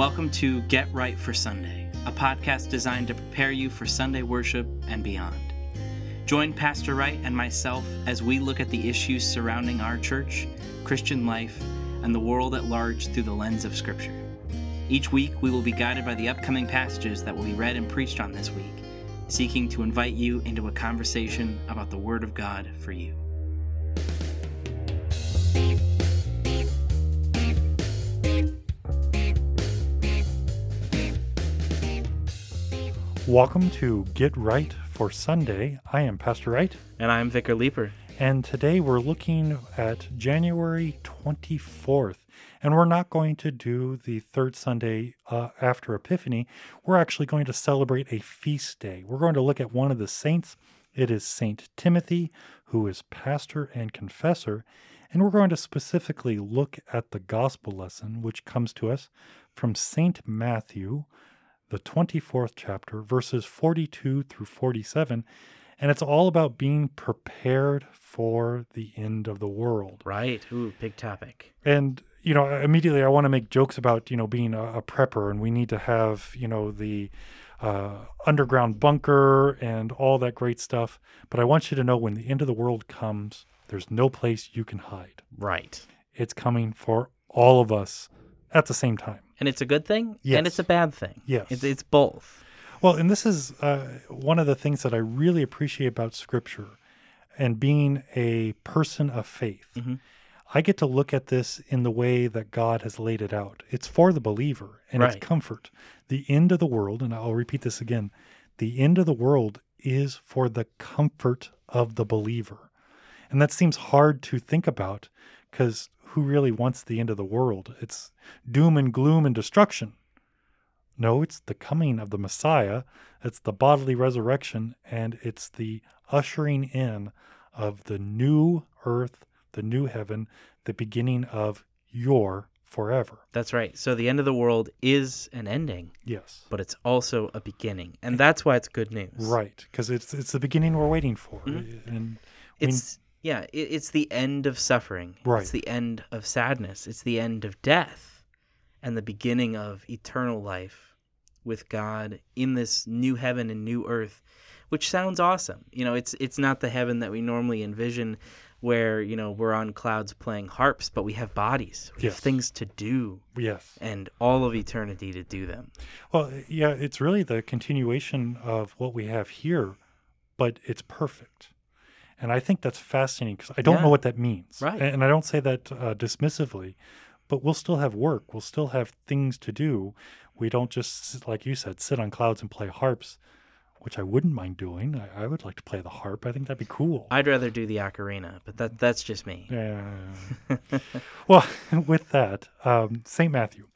Welcome to Get Right for Sunday, a podcast designed to prepare you for Sunday worship and beyond. Join Pastor Wright and myself as we look at the issues surrounding our church, Christian life, and the world at large through the lens of Scripture. Each week, we will be guided by the upcoming passages that will be read and preached on this week, seeking to invite you into a conversation about the Word of God for you. Welcome to Get Right for Sunday. I am Pastor Wright, And I'm Vicar Leeper. and today we're looking at January 24th. And we're not going to do the third Sunday uh, after Epiphany. We're actually going to celebrate a feast day. We're going to look at one of the saints. It is Saint Timothy, who is pastor and confessor. And we're going to specifically look at the gospel lesson, which comes to us from Saint Matthew, the 24th chapter, verses 42 through 47. And it's all about being prepared for the end of the world. Right. Ooh, big topic. And, you know, immediately I want to make jokes about, you know, being a, a prepper and we need to have, you know, the uh, underground bunker and all that great stuff. But I want you to know when the end of the world comes, there's no place you can hide. Right. It's coming for all of us at the same time. And it's a good thing, Yes. and it's a bad thing. Yes. It's, it's both. Well, and this is uh, one of the things that I really appreciate about Scripture and being a person of faith. Mhm. I get to look at this in the way that God has laid it out. It's for the believer and Right. it's comfort. The end of the world, and I'll repeat this again the end of the world is for the comfort of the believer. And that seems hard to think about because who really wants the end of the world? It's doom and gloom and destruction. No, it's the coming of the Messiah, it's the bodily resurrection, and it's the ushering in of the new earth, the new heaven, the beginning of your forever. That's right. So the end of the world is an ending, Yes. but it's also a beginning. And that's why it's good news. Right, because it's it's the beginning we're waiting for, Mhm. and we- It's yeah, it, it's the end of suffering. Right. It's the end of sadness. It's the end of death and the beginning of eternal life with God in this new heaven and new earth, which sounds awesome. You know, it's it's not the heaven that we normally envision where, you know, we're on clouds playing harps, but we have bodies. We Yes. have things to do yes. and all of eternity to do them. Well, yeah, it's really the continuation of what we have here, but it's perfect. And I think that's fascinating because I don't Yeah. know what that means. Right. And I don't say that uh, dismissively, but we'll still have work. We'll still have things to do. We don't just, like you said, sit on clouds and play harps, which I wouldn't mind doing. I, I would like to play the harp. I think that'd be cool. I'd rather do the ocarina, but that that's just me. Yeah. well, with that, um, St. Matthew,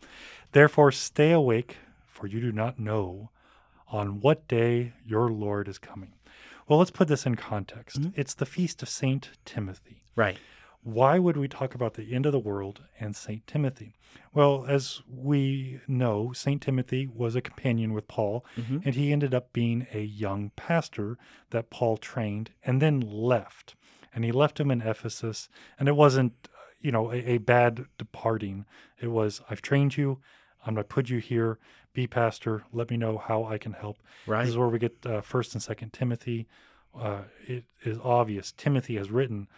therefore stay awake, for you do not know on what day your Lord is coming. Well, let's put this in context. Mhm. It's the feast of St. Timothy. Right. Why would we talk about the end of the world and St. Timothy? Well, as we know, St. Timothy was a companion with Paul, Mhm. and he ended up being a young pastor that Paul trained and then left. And he left him in Ephesus, and it wasn't, uh, you know, a, a bad departing. It was, I've trained you, I'm going to put you here, be pastor, let me know how I can help. Right. This is where we get uh, First and Second Timothy. Uh, it is obvious Timothy has written,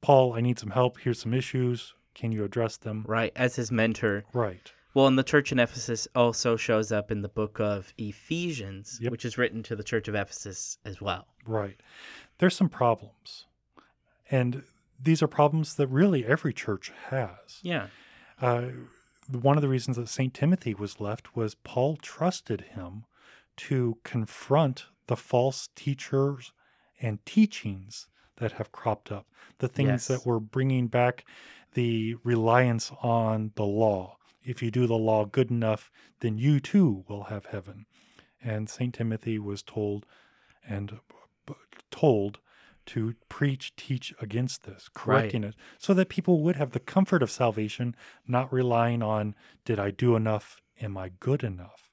Paul, I need some help. Here's some issues. Can you address them? Right. As his mentor. Right. Well, and the church in Ephesus also shows up in the book of Ephesians, Yep. which is written to the church of Ephesus as well. Right. There's some problems. And these are problems that really every church has. Yeah. Uh, one of the reasons that St. Timothy was left was Paul trusted him to confront the false teachers and teachings that have cropped up, the things Yes. that were bringing back the reliance on the law. If you do the law good enough, then you too will have heaven. And St. Timothy was told and told to preach, teach against this, correcting it, so that people would have the comfort of salvation, not relying on, did I do enough? Am I good enough?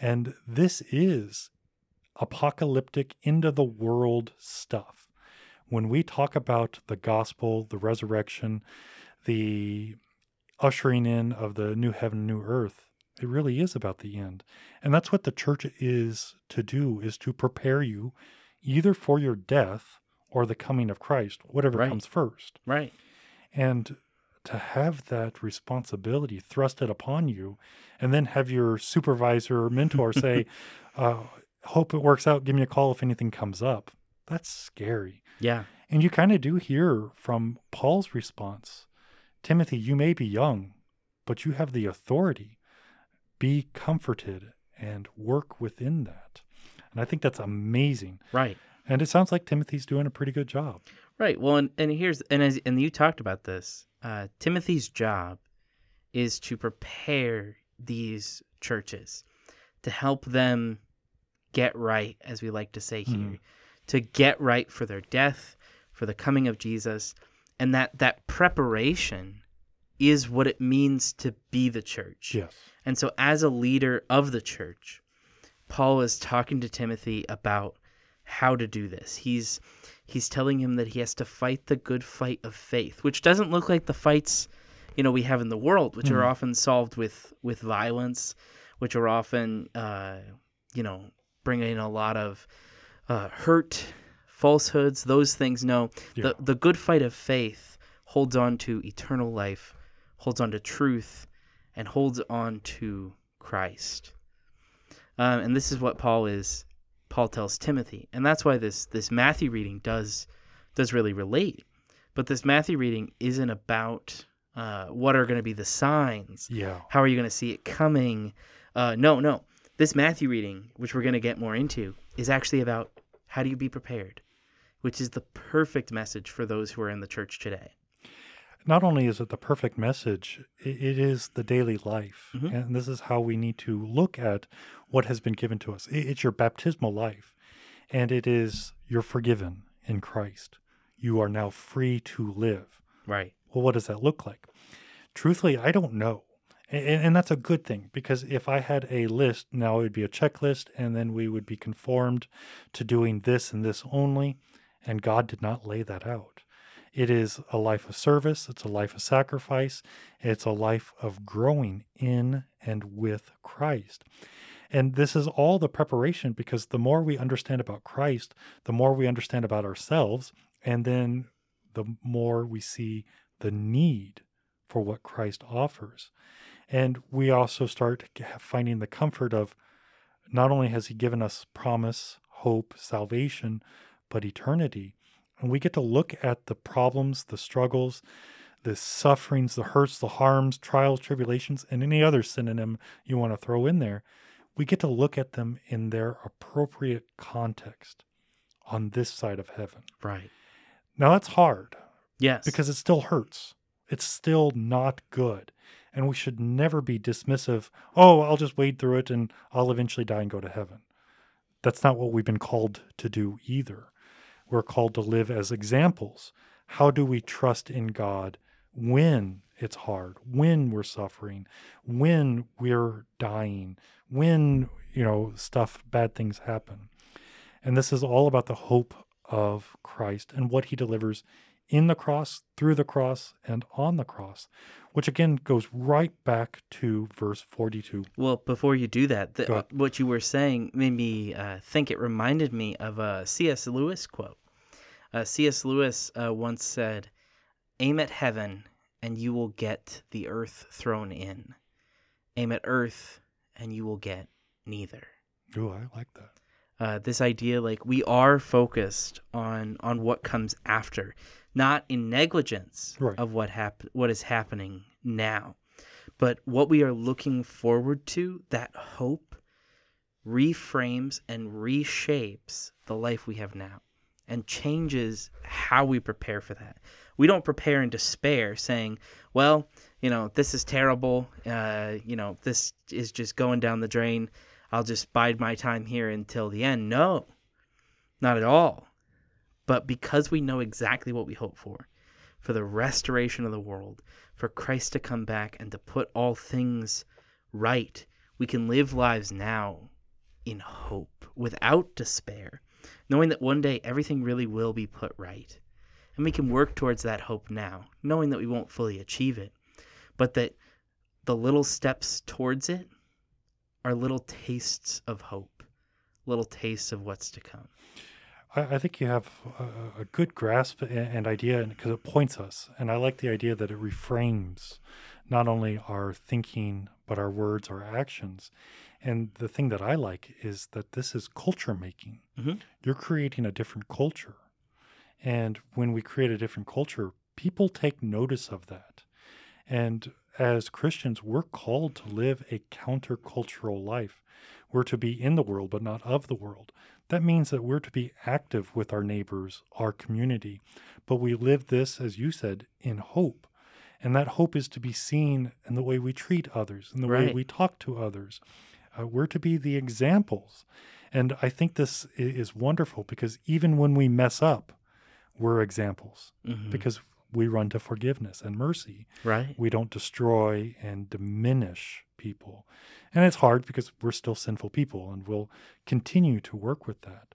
And this is apocalyptic, end of the world stuff. When we talk about the gospel, the resurrection, the ushering in of the new heaven, new earth, It really is about the end. And that's what the church is to do is to prepare you either for your death or the coming of Christ, whatever Right. comes first. Right. And to have that responsibility thrusted upon you and then have your supervisor or mentor say, uh, hope it works out, give me a call if anything comes up. That's scary. Yeah. And you kind of do hear from Paul's response Timothy, you may be young, but you have the authority. Be comforted and work within that. And I think that's amazing. Right. And it sounds like Timothy's doing a pretty good job. Right. Well, and, and here's and as and you talked about this. Uh, Timothy's job is to prepare these churches to help them get right, as we like to say here, Mhm. to get right for their death, for the coming of Jesus, and that that preparation is what it means to be the church. Yes. And so, as a leader of the church, Paul is talking to Timothy about how to do this. He's he's telling him that he has to fight the good fight of faith, which doesn't look like the fights you know we have in the world, which are Mhm. often solved with with violence, which are often uh, you know bringing a lot of uh, hurt, falsehoods, those things. No, Yeah. the the good fight of faith holds on to eternal life, holds on to truth, and holds on to Christ. Um, and this is what Paul is. Paul tells Timothy, and that's why this this Matthew reading does does really relate. But this Matthew reading isn't about uh, what are going to be the signs. Yeah. How are you going to see it coming? Uh, no, no. This Matthew reading, which we're going to get more into, is actually about how do you be prepared, which is the perfect message for those who are in the church today. Not only is it the perfect message, it is the daily life. Mhm. And this is how we need to look at what has been given to us. It's your baptismal life, and it is you're forgiven in Christ. You are now free to live. Right. Well, what does that look like? Truthfully, I don't know. And, and that's a good thing because if I had a list, now it would be a checklist, and then we would be conformed to doing this and this only. And God did not lay that out. It is a life of service, it's a life of sacrifice, it's a life of growing in and with Christ. And this is all the preparation because the more we understand about Christ, the more we understand about ourselves, and then the more we see the need for what Christ offers. And we also start finding the comfort of not only has He given us promise, hope, salvation, but eternity. And we get to look at the problems, the struggles, the sufferings, the hurts, the harms, trials, tribulations, and any other synonym you want to throw in there. We get to look at them in their appropriate context on this side of heaven. Right. Now, that's hard Yes. because it still hurts. It's still not good. And we should never be dismissive. Oh, I'll just wade through it and I'll eventually die and go to heaven. That's not what we've been called to do either. We're called to live as examples. How do we trust in God when it's hard, when we're suffering, when we're dying, when, you know, stuff, bad things happen? And this is all about the hope of Christ and what he delivers in the cross, through the cross, and on the cross, which again goes right back to verse 42. Well, before you do that, the, what you were saying made me uh, think. It reminded me of a C.S. Lewis quote. Uh, C.S. Lewis uh, once said, "Aim at heaven, and you will get the earth thrown in. Aim at earth, and you will get neither." Oh, I like that. uh, this idea like we are focused on on what comes after not in negligence Right. of what hap- what is happening now but what we are looking forward to that hope reframes and reshapes the life we have now and changes how we prepare for that we don't prepare in despair saying well you know this is terrible uh, you know this is just going down the drain I'll just bide my time here until the end. No, not at all. But because we know exactly what we hope for, for the restoration of the world, for Christ to come back and to put all things right, we can live lives now in hope, without despair, knowing that one day everything really will be put right. And we can work towards that hope now, knowing that we won't fully achieve it, but that the little steps towards it are little tastes of hope, little tastes of what's to come. I, I think you have a, a good grasp and, and idea because it points us. And I like the idea that it reframes not only our thinking, but our words, our actions. And the thing that I like is that this is culture making. Mhm. You're creating a different culture. And when we create a different culture, people take notice of that. And as Christians, we're called to live a countercultural life. We're to be in the world, but not of the world. That means that we're to be active with our neighbors, our community. But we live this, as you said, in hope. And that hope is to be seen in the way we treat others, in the way we talk to others. Uh, we're to be the examples. And I think this is wonderful because even when we mess up, we're examples Mhm. because we run to forgiveness and mercy. right? We don't destroy and diminish people. And it's hard because we're still sinful people and we'll continue to work with that.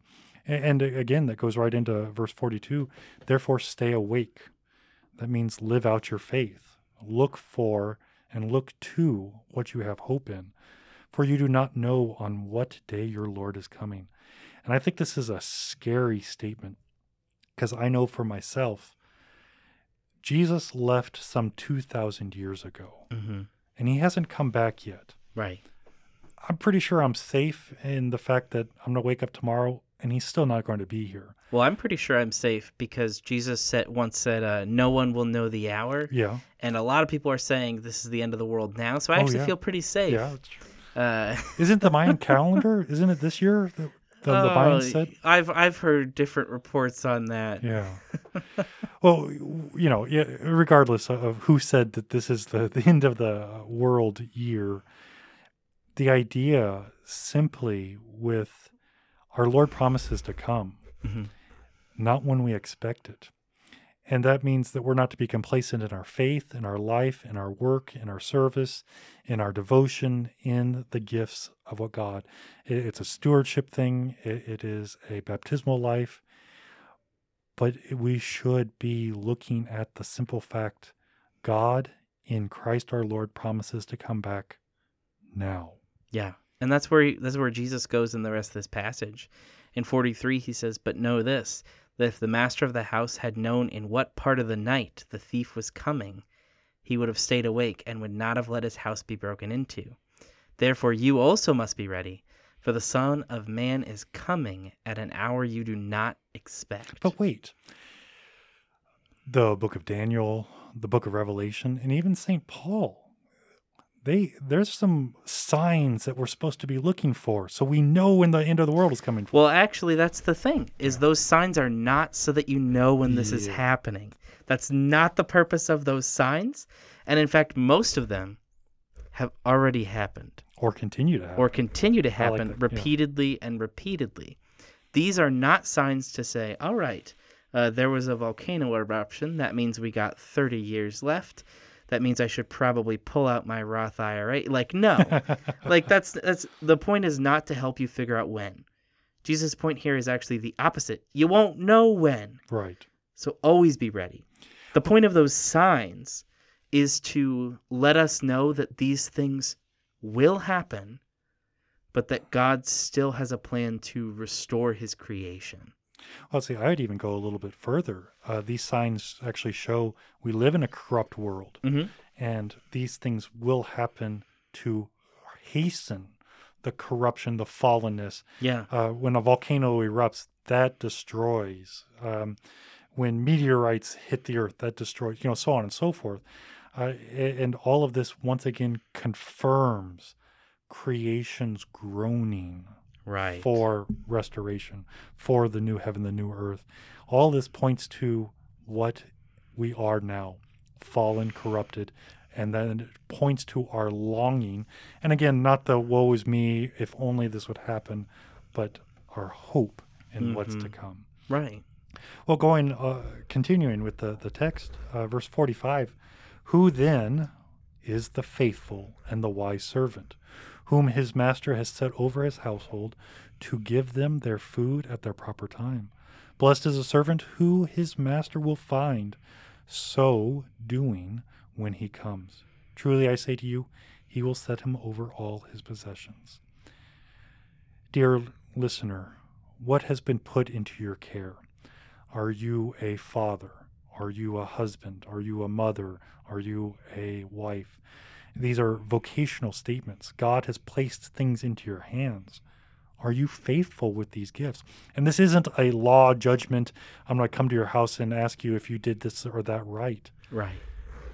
A- And again, that goes right into verse 42 therefore, stay awake. That means live out your faith. Look for and look to what you have hope in, for you do not know on what day your Lord is coming. And I think this is a scary statement because I know for myself, Jesus left some 2,000 years ago hmm and he hasn't come back yet. Right. I'm pretty sure I'm safe in the fact that I'm going to wake up tomorrow and he's still not going to be here. Well, I'm pretty sure I'm safe because Jesus said once said, uh, "No one will know the hour," Yeah. and a lot of people are saying this is the end of the world now. So I Oh, actually yeah. feel pretty safe. Yeah. that's true. Uh, Isn't the Mayan calendar? Isn't it this year? The, the, the oh, Mayan said? I've I've heard different reports on that. Yeah. well, you know, regardless of who said that this is the, the end of the world year, the idea simply with our Lord promises to come, Mhm. not when we expect it. And that means that we're not to be complacent in our faith, in our life, in our work, in our service, in our devotion, in the gifts of what God. It's a stewardship thing. It, is a baptismal life but we should be looking at the simple fact God in Christ our Lord promises to come back now. Yeah, and that's where he, that's where Jesus goes in the rest of this passage. In 43, he says, "But know this: that if the master of the house had known in what part of the night the thief was coming, he would have stayed awake and would not have let his house be broken into. Therefore, you also must be ready, for the Son of Man is coming at an hour you do not expect." But wait. The book of Daniel, the book of Revelation, and even St. Paul. They there's some signs that we're supposed to be looking for so we know when the end of the world is coming. Well, actually, that's the thing. Is those signs are not so that you know when this is happening. That's not the purpose of those signs. And in fact, most of them have already happened or continue to happen. or continue to I like happen yeah. repeatedly and repeatedly. These are not signs to say, all right, uh, there was a volcano eruption. That means we got 30 years left. That means I should probably pull out my Roth IRA. Like, no. like that's that's the point is not to help you figure out when. Jesus' point here is actually the opposite. You won't know when. right. So always be ready. The point of those signs is to let us know that these things will happen, but that God still has a plan to restore his creation. Well, see, I'd even go a little bit further. Uh, these signs actually show we live in a corrupt world, Mhm. and these things will happen to hasten the corruption, the fallenness. Yeah. Uh, when a volcano erupts, that destroys. Um, when meteorites hit the earth, that destroys. You know, so on and so forth. Uh, and all of this once again confirms creation's groaning Right. for restoration, for the new heaven, the new earth. All this points to what we are now, fallen, corrupted, and then it points to our longing. And again, not the woe is me, if only this would happen, but our hope in what's to Mhm. come. Right. Well, going, uh, continuing with the, the text, uh, verse 45 Who then is the faithful and the wise servant, whom his master has set over his household to give them their food at their proper time? Blessed is the servant who his master will find so doing when he comes. Truly I say to you, he will set him over all his possessions. Dear listener, what has been put into your care? Are you a father? Are you a husband? Are you a mother? Are you a wife? These are vocational statements. God has placed things into your hands. Are you faithful with these gifts? And this isn't a law judgment. I'm going to come to your house and ask you if you did this or that right. Right.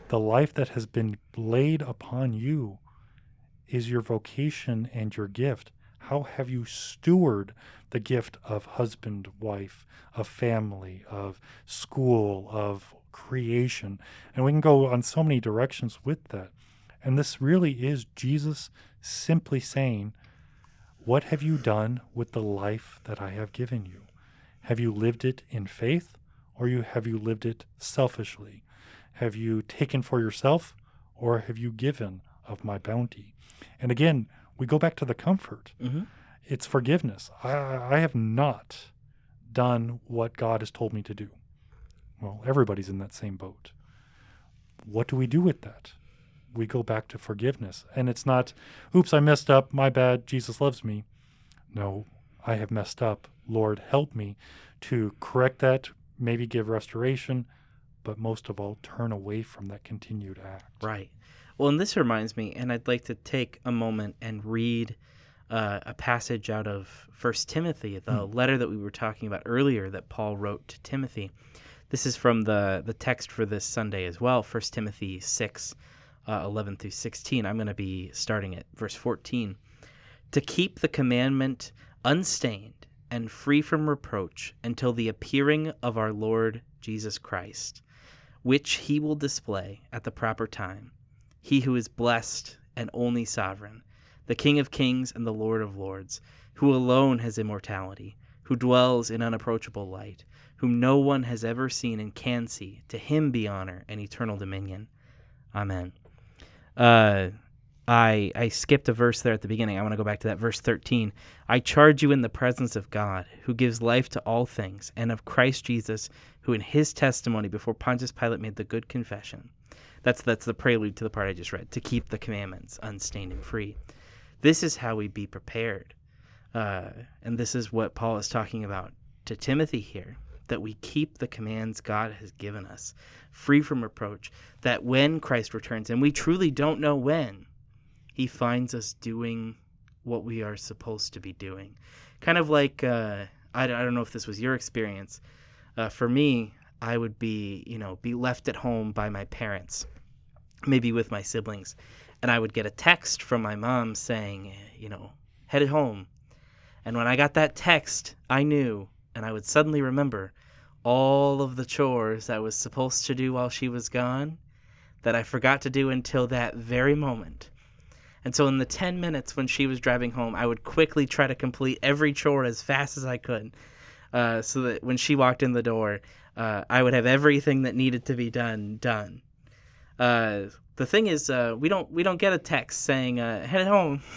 The life that has been laid upon you is your vocation and your gift. How have you steward the gift of husband, wife, of family, of school, of creation? And we can go on so many directions with that. And this really is Jesus simply saying, What have you done with the life that I have given you? Have you lived it in faith or you, have you lived it selfishly? Have you taken for yourself or have you given of my bounty? And again, we go back to the comfort. Mm-hmm. It's forgiveness. I, I have not done what God has told me to do. Well, everybody's in that same boat. What do we do with that? We go back to forgiveness. And it's not, oops, I messed up. My bad. Jesus loves me. No, I have messed up. Lord, help me to correct that, maybe give restoration, but most of all, turn away from that continued act. Right. Well, and this reminds me, and I'd like to take a moment and read uh, a passage out of First Timothy, the Hmm. letter that we were talking about earlier that Paul wrote to Timothy. This is from the the text for this Sunday as well, First Timothy six, uh, eleven through sixteen. I'm going to be starting at verse fourteen. To keep the commandment unstained and free from reproach until the appearing of our Lord Jesus Christ, which he will display at the proper time he who is blessed and only sovereign, the King of kings and the Lord of lords, who alone has immortality, who dwells in unapproachable light, whom no one has ever seen and can see, to him be honor and eternal dominion. Amen. Uh, I I skipped a verse there at the beginning. I want to go back to that verse 13. I charge you in the presence of God, who gives life to all things, and of Christ Jesus, who in his testimony before Pontius Pilate made the good confession. That's that's the prelude to the part I just read. To keep the commandments unstained and free. This is how we be prepared, uh, and this is what Paul is talking about to Timothy here. That we keep the commands God has given us, free from reproach. That when Christ returns, and we truly don't know when, He finds us doing what we are supposed to be doing. Kind of like uh, I, I don't know if this was your experience. Uh, for me, I would be, you know, be left at home by my parents, maybe with my siblings, and I would get a text from my mom saying, you know, head home. And when I got that text, I knew, and I would suddenly remember all of the chores I was supposed to do while she was gone that I forgot to do until that very moment. And so, in the 10 minutes when she was driving home, I would quickly try to complete every chore as fast as I could uh, so that when she walked in the door, uh, I would have everything that needed to be done done. Uh, the thing is, uh, we don't we don't get a text saying uh, head home.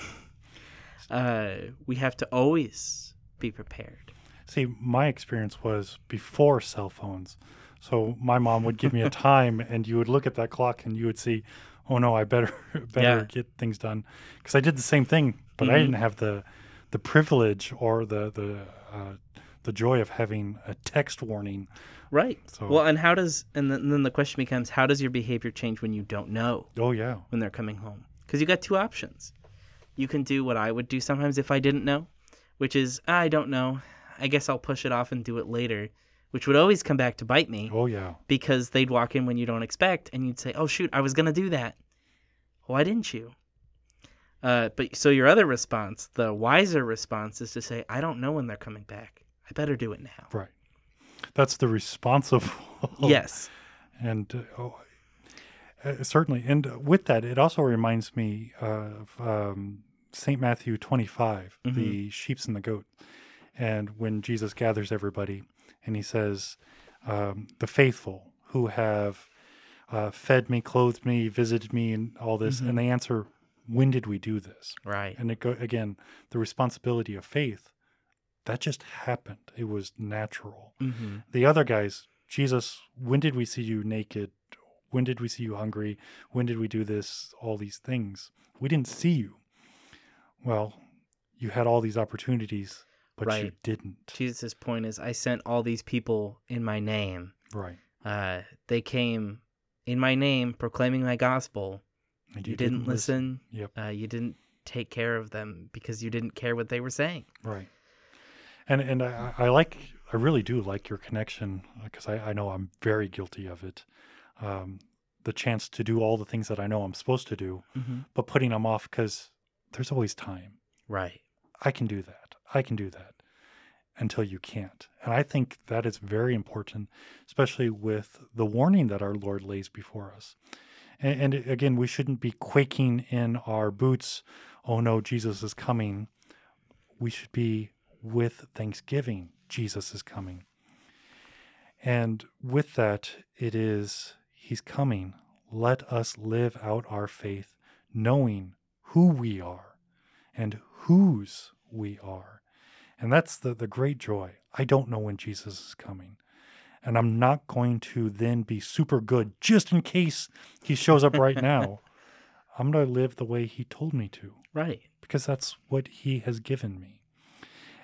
Uh, we have to always be prepared. See, my experience was before cell phones. So my mom would give me a time, and you would look at that clock, and you would see, oh no, I better better Yeah. get things done, because I did the same thing, but I Mhm. didn't have the the privilege or the the uh, the joy of having a text warning. Right. So Well, and how does and then, then the question becomes how does your behavior change when you don't know oh yeah, when they're coming home? Because you got two options. You can do what I would do sometimes if I didn't know, which is I don't know. I guess I'll push it off and do it later, which would always come back to bite me oh yeah, because they'd walk in when you don't expect and you'd say, "Oh shoot, I was gonna do that. Why didn't you?" Uh, but so your other response, the wiser response, is to say, "I don't know when they're coming back. I better do it now." right. That's the responsible. Yes. and uh, oh, uh, certainly, and with that, it also reminds me of um, Saint Matthew twenty-five, the sheep's and the goat, and when Jesus gathers everybody, and he says, um, "The faithful who have uh, fed me, clothed me, visited me, and all this," and they answer, "When did we do this?" Right. And it go again, the responsibility of faith. That just happened. It was natural Mm-hmm. the other guys, Jesus, when did we see you naked? When did we see you hungry? When did we do this? All these things. We didn't see you. Well, you had all these opportunities, but you Right. didn't. Jesus' point is, I sent all these people in my name. Right. Uh, they came in my name, proclaiming my gospel. And You, didn't, listen. Yep. Uh, you didn't take care of them because you didn't care what they were saying. Right. And and I, I like I really do like your connection because I, I know I'm very guilty of it. Um, the chance to do all the things that I know I'm supposed to do, Mm-hmm. but putting them off because there's always time. Right. I can do that. I can do that until you can't. And I think that is very important, especially with the warning that our Lord lays before us. And, and again, we shouldn't be quaking in our boots. Oh no, Jesus is coming. We should be with thanksgiving. Jesus is coming. And with that, it is He's coming. Let us live out our faith, knowing who we are and whose we are. And that's the, the great joy. I don't know when Jesus is coming. And I'm not going to then be super good just in case he shows up right now. I'm going to live the way he told me to Right. because that's what he has given me.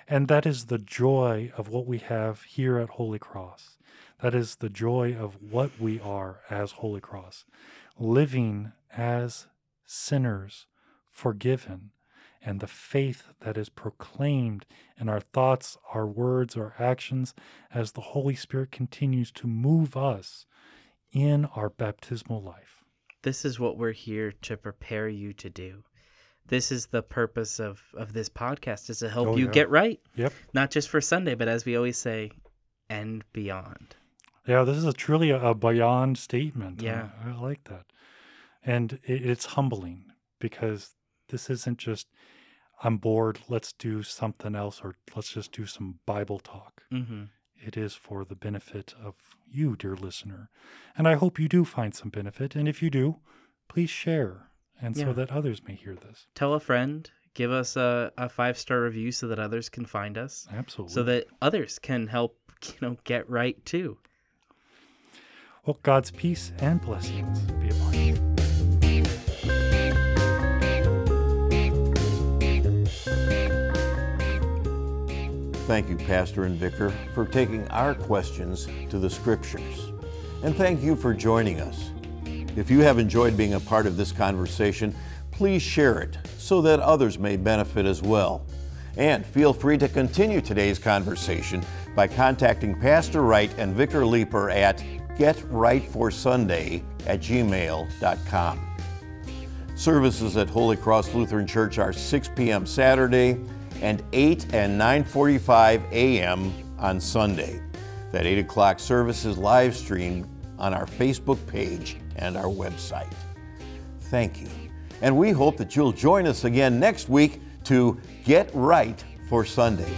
And that is the joy of what we have here at Holy Cross. That is the joy of what we are as Holy Cross, living as sinners, forgiven, and the faith that is proclaimed in our thoughts, our words, our actions as the Holy Spirit continues to move us in our baptismal life. This is what we're here to prepare you to do. This is the purpose of, of this podcast is to help Oh, you yeah. get right. Yep. Not just for Sunday, but as we always say, and beyond. Yeah, this is a truly a, a beyond statement. I- Yeah. I, like that. And it, it's humbling because this isn't just, I'm bored, let's do something else, or let's just do some Bible talk. Mm-hmm. It is for the benefit of you, dear listener. And I hope you do find some benefit. And if you do, please share, and Yeah. so that others may hear this. Tell a friend, give us a, a five star review so that others can find us, Absolutely. so that others can help, you know, get right too. well, God's peace and blessings be upon you. Thank you, Pastor and Vicar, for taking our questions to the Scriptures. And thank you for joining us. If you have enjoyed being a part of this conversation, please share it so that others may benefit as well. And feel free to continue today's conversation by contacting Pastor Wright and Vicar Leeper at getrightforsunday at gmail.com. Services at Holy Cross Lutheran Church are 6 p.m. Saturday and 8 and 9:45 a.m. on Sunday. That 8 o'clock service is live streamed on our Facebook page and our website. Thank you. And we hope that you'll join us again next week to Get Right for Sunday.